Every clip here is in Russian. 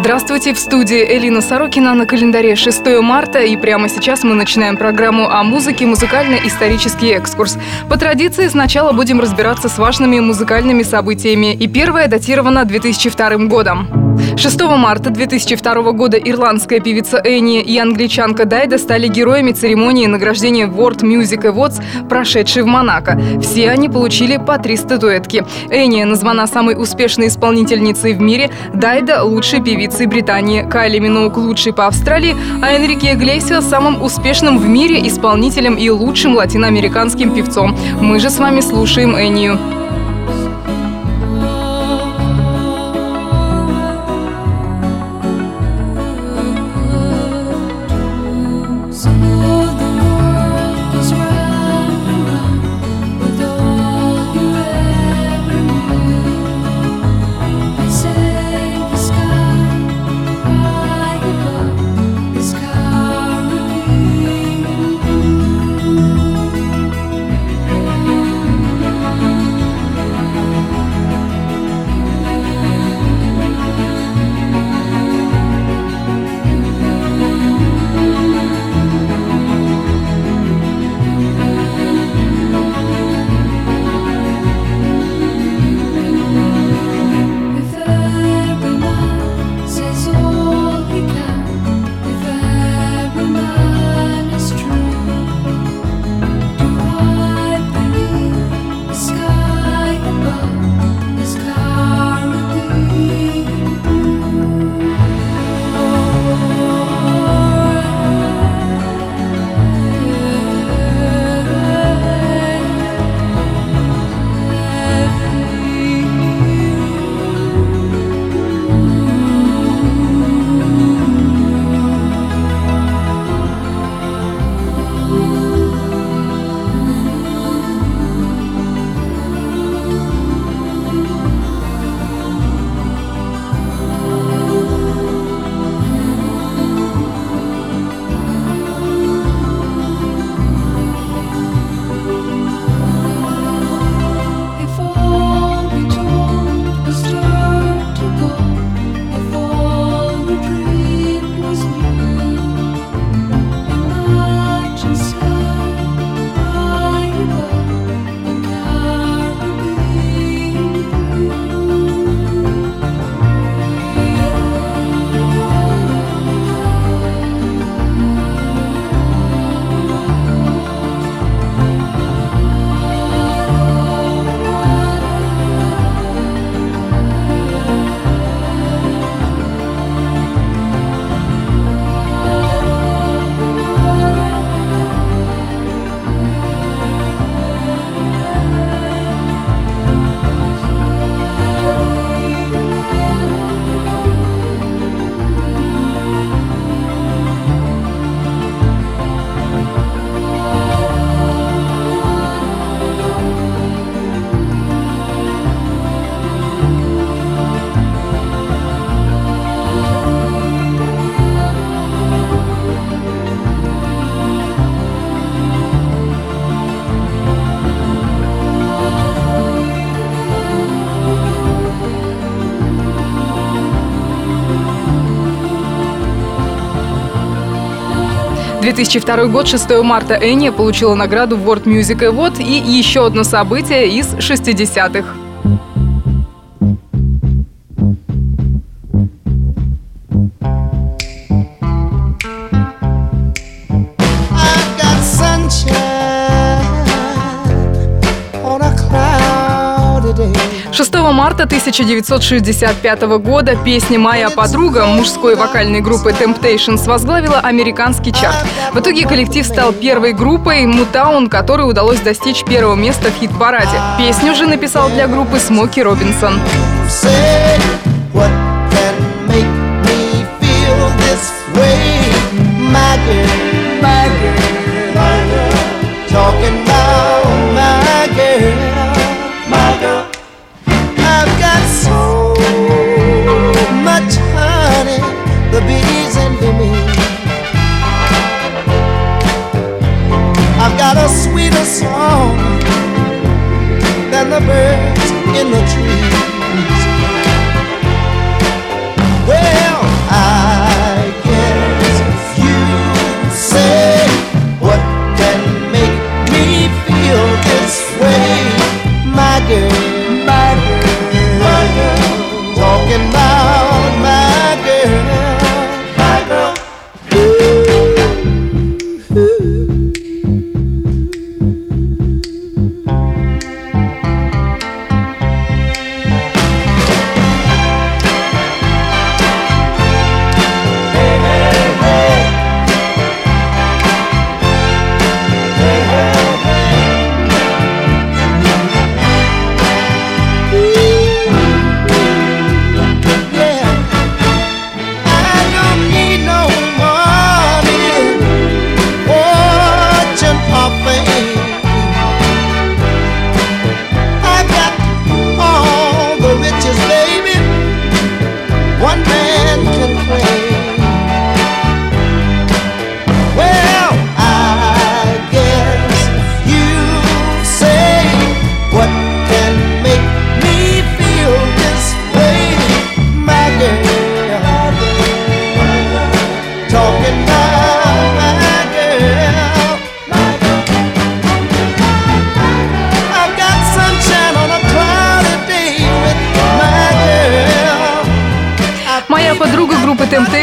Здравствуйте, в студии Элина Сорокина на календаре 6 марта, и прямо сейчас мы начинаем программу о музыке «Музыкально-исторический экскурс». По традиции сначала будем разбираться с важными музыкальными событиями, и первое датировано 2002 годом. 6 марта 2002 года ирландская певица Энни и англичанка Дайда стали героями церемонии награждения World Music Awards, прошедшей в Монако. Все они получили по три статуэтки. Энни названа самой успешной исполнительницей в мире, Дайда – лучшей певицей Британии, Кайли Миноук – лучшей по Австралии, а Энрике Иглесиас – самым успешным в мире исполнителем и лучшим латиноамериканским певцом. Мы же с вами слушаем Эннию. 2002 год, 6 марта Энни получила награду World Music Award и еще одно событие из 60-х. 6 марта 1965 года песня «Моя подруга» мужской вокальной группы Temptations возглавила американский чарт. В итоге коллектив стал первой группой Мутаун, которой удалось достичь первого места в хит-параде. Песню же написал для группы Смоки Робинсон. My girl. sweeter song than the birds in the trees.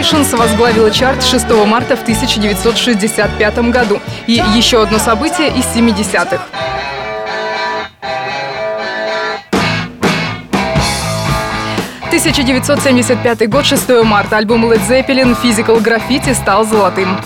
Temptations возглавила чарт 6 марта в 1965 году. И еще одно событие из 70-х. В 1975 год, 6 марта, альбом Led Zeppelin «Physical Graffiti» стал золотым.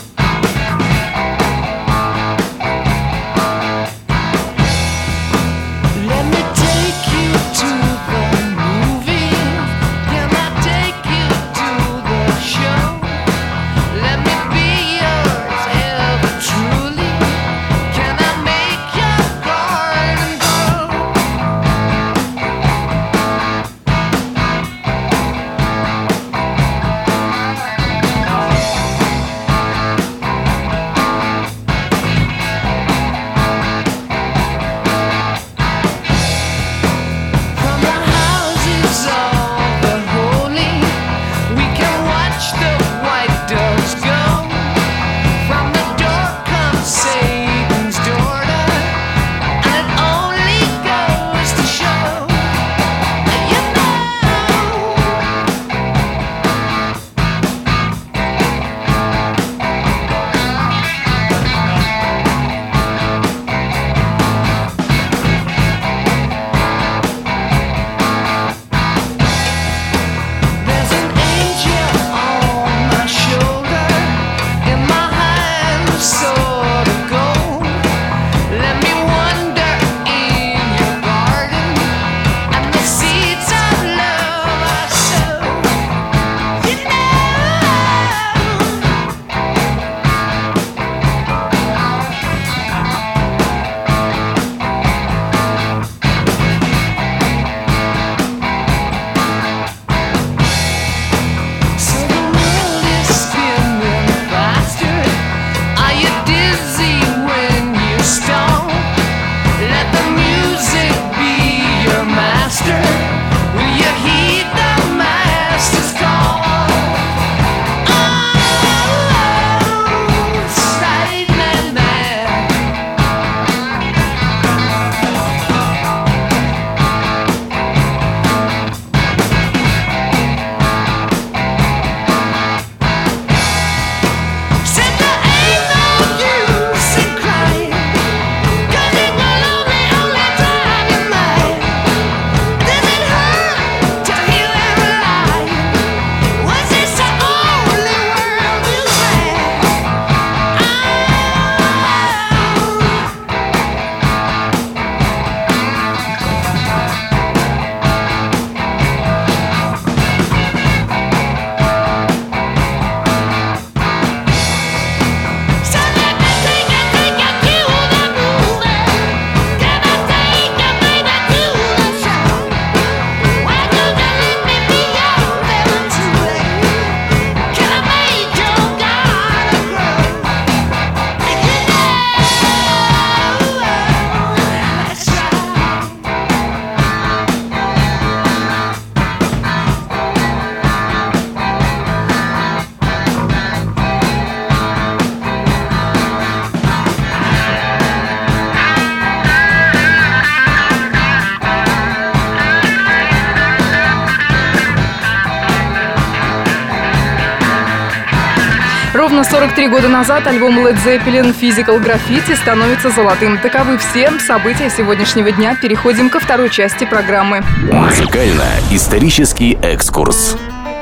Ровно 43 года назад альбом Led Zeppelin Physical Graffiti становится золотым. Таковы все события сегодняшнего дня. Переходим ко второй части программы. Музыкально-исторический экскурс.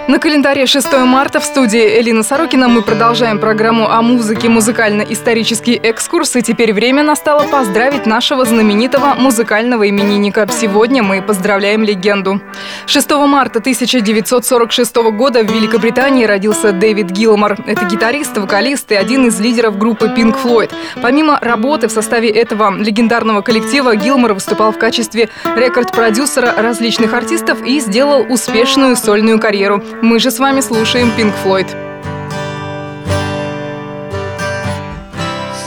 На календаре 6 марта в студии Элина Сорокина мы продолжаем программу о музыке «Музыкально-исторический экскурс». И теперь время настало поздравить нашего знаменитого музыкального именинника. Сегодня мы поздравляем легенду. 6 марта 1946 года в Великобритании родился Дэвид Гилмор. Это гитарист, вокалист и один из лидеров группы Pink Floyd. Помимо работы в составе этого легендарного коллектива, Гилмор выступал в качестве рекорд-продюсера различных артистов и сделал успешную сольную карьеру. Мы же с вами слушаем Pink Floyd.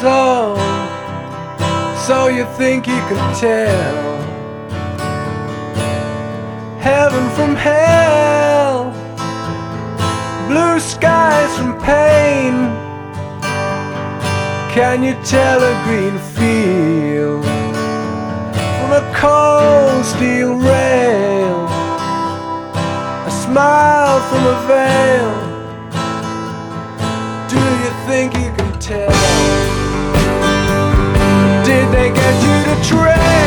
So, so you think you can tell heaven from hell, blue skies from pain? Can you tell a green field from a cold steel rail? Smile from a veil. Do you think you can tell? Did they get you to train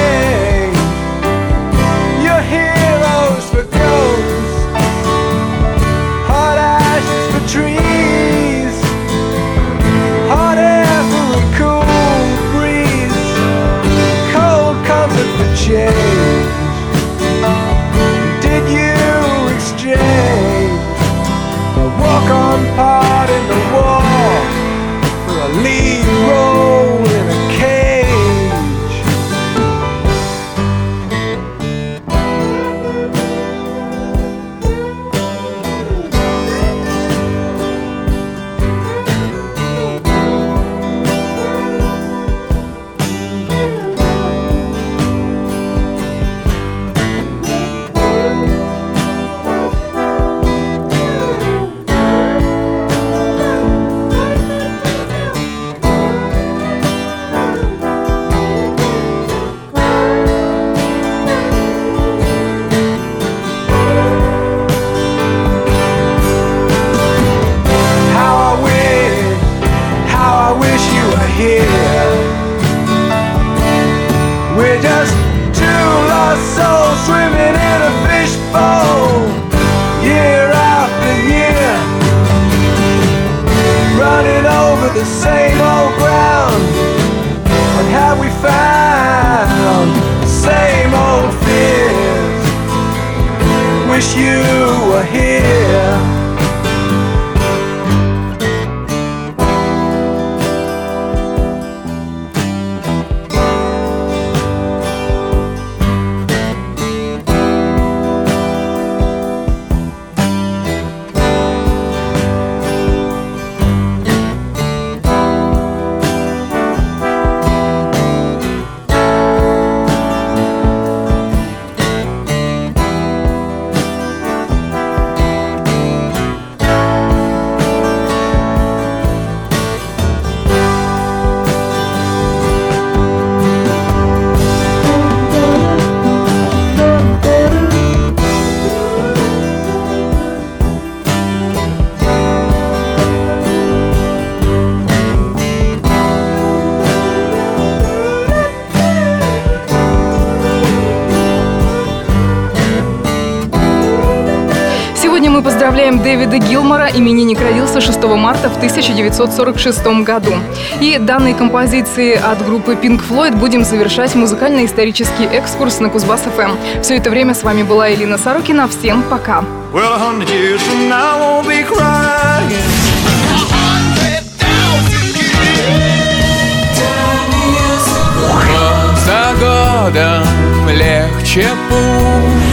the same old ground. What have we found? Дэвида Гилмора. Именинник родился 6 марта в 1946 году. И данной композиции от группы Pink Floyd будем завершать музыкально-исторический экскурс на Кузбасс-ФМ. Все это время с вами была Элина Сорокина. Всем пока! Well, за годом легче путь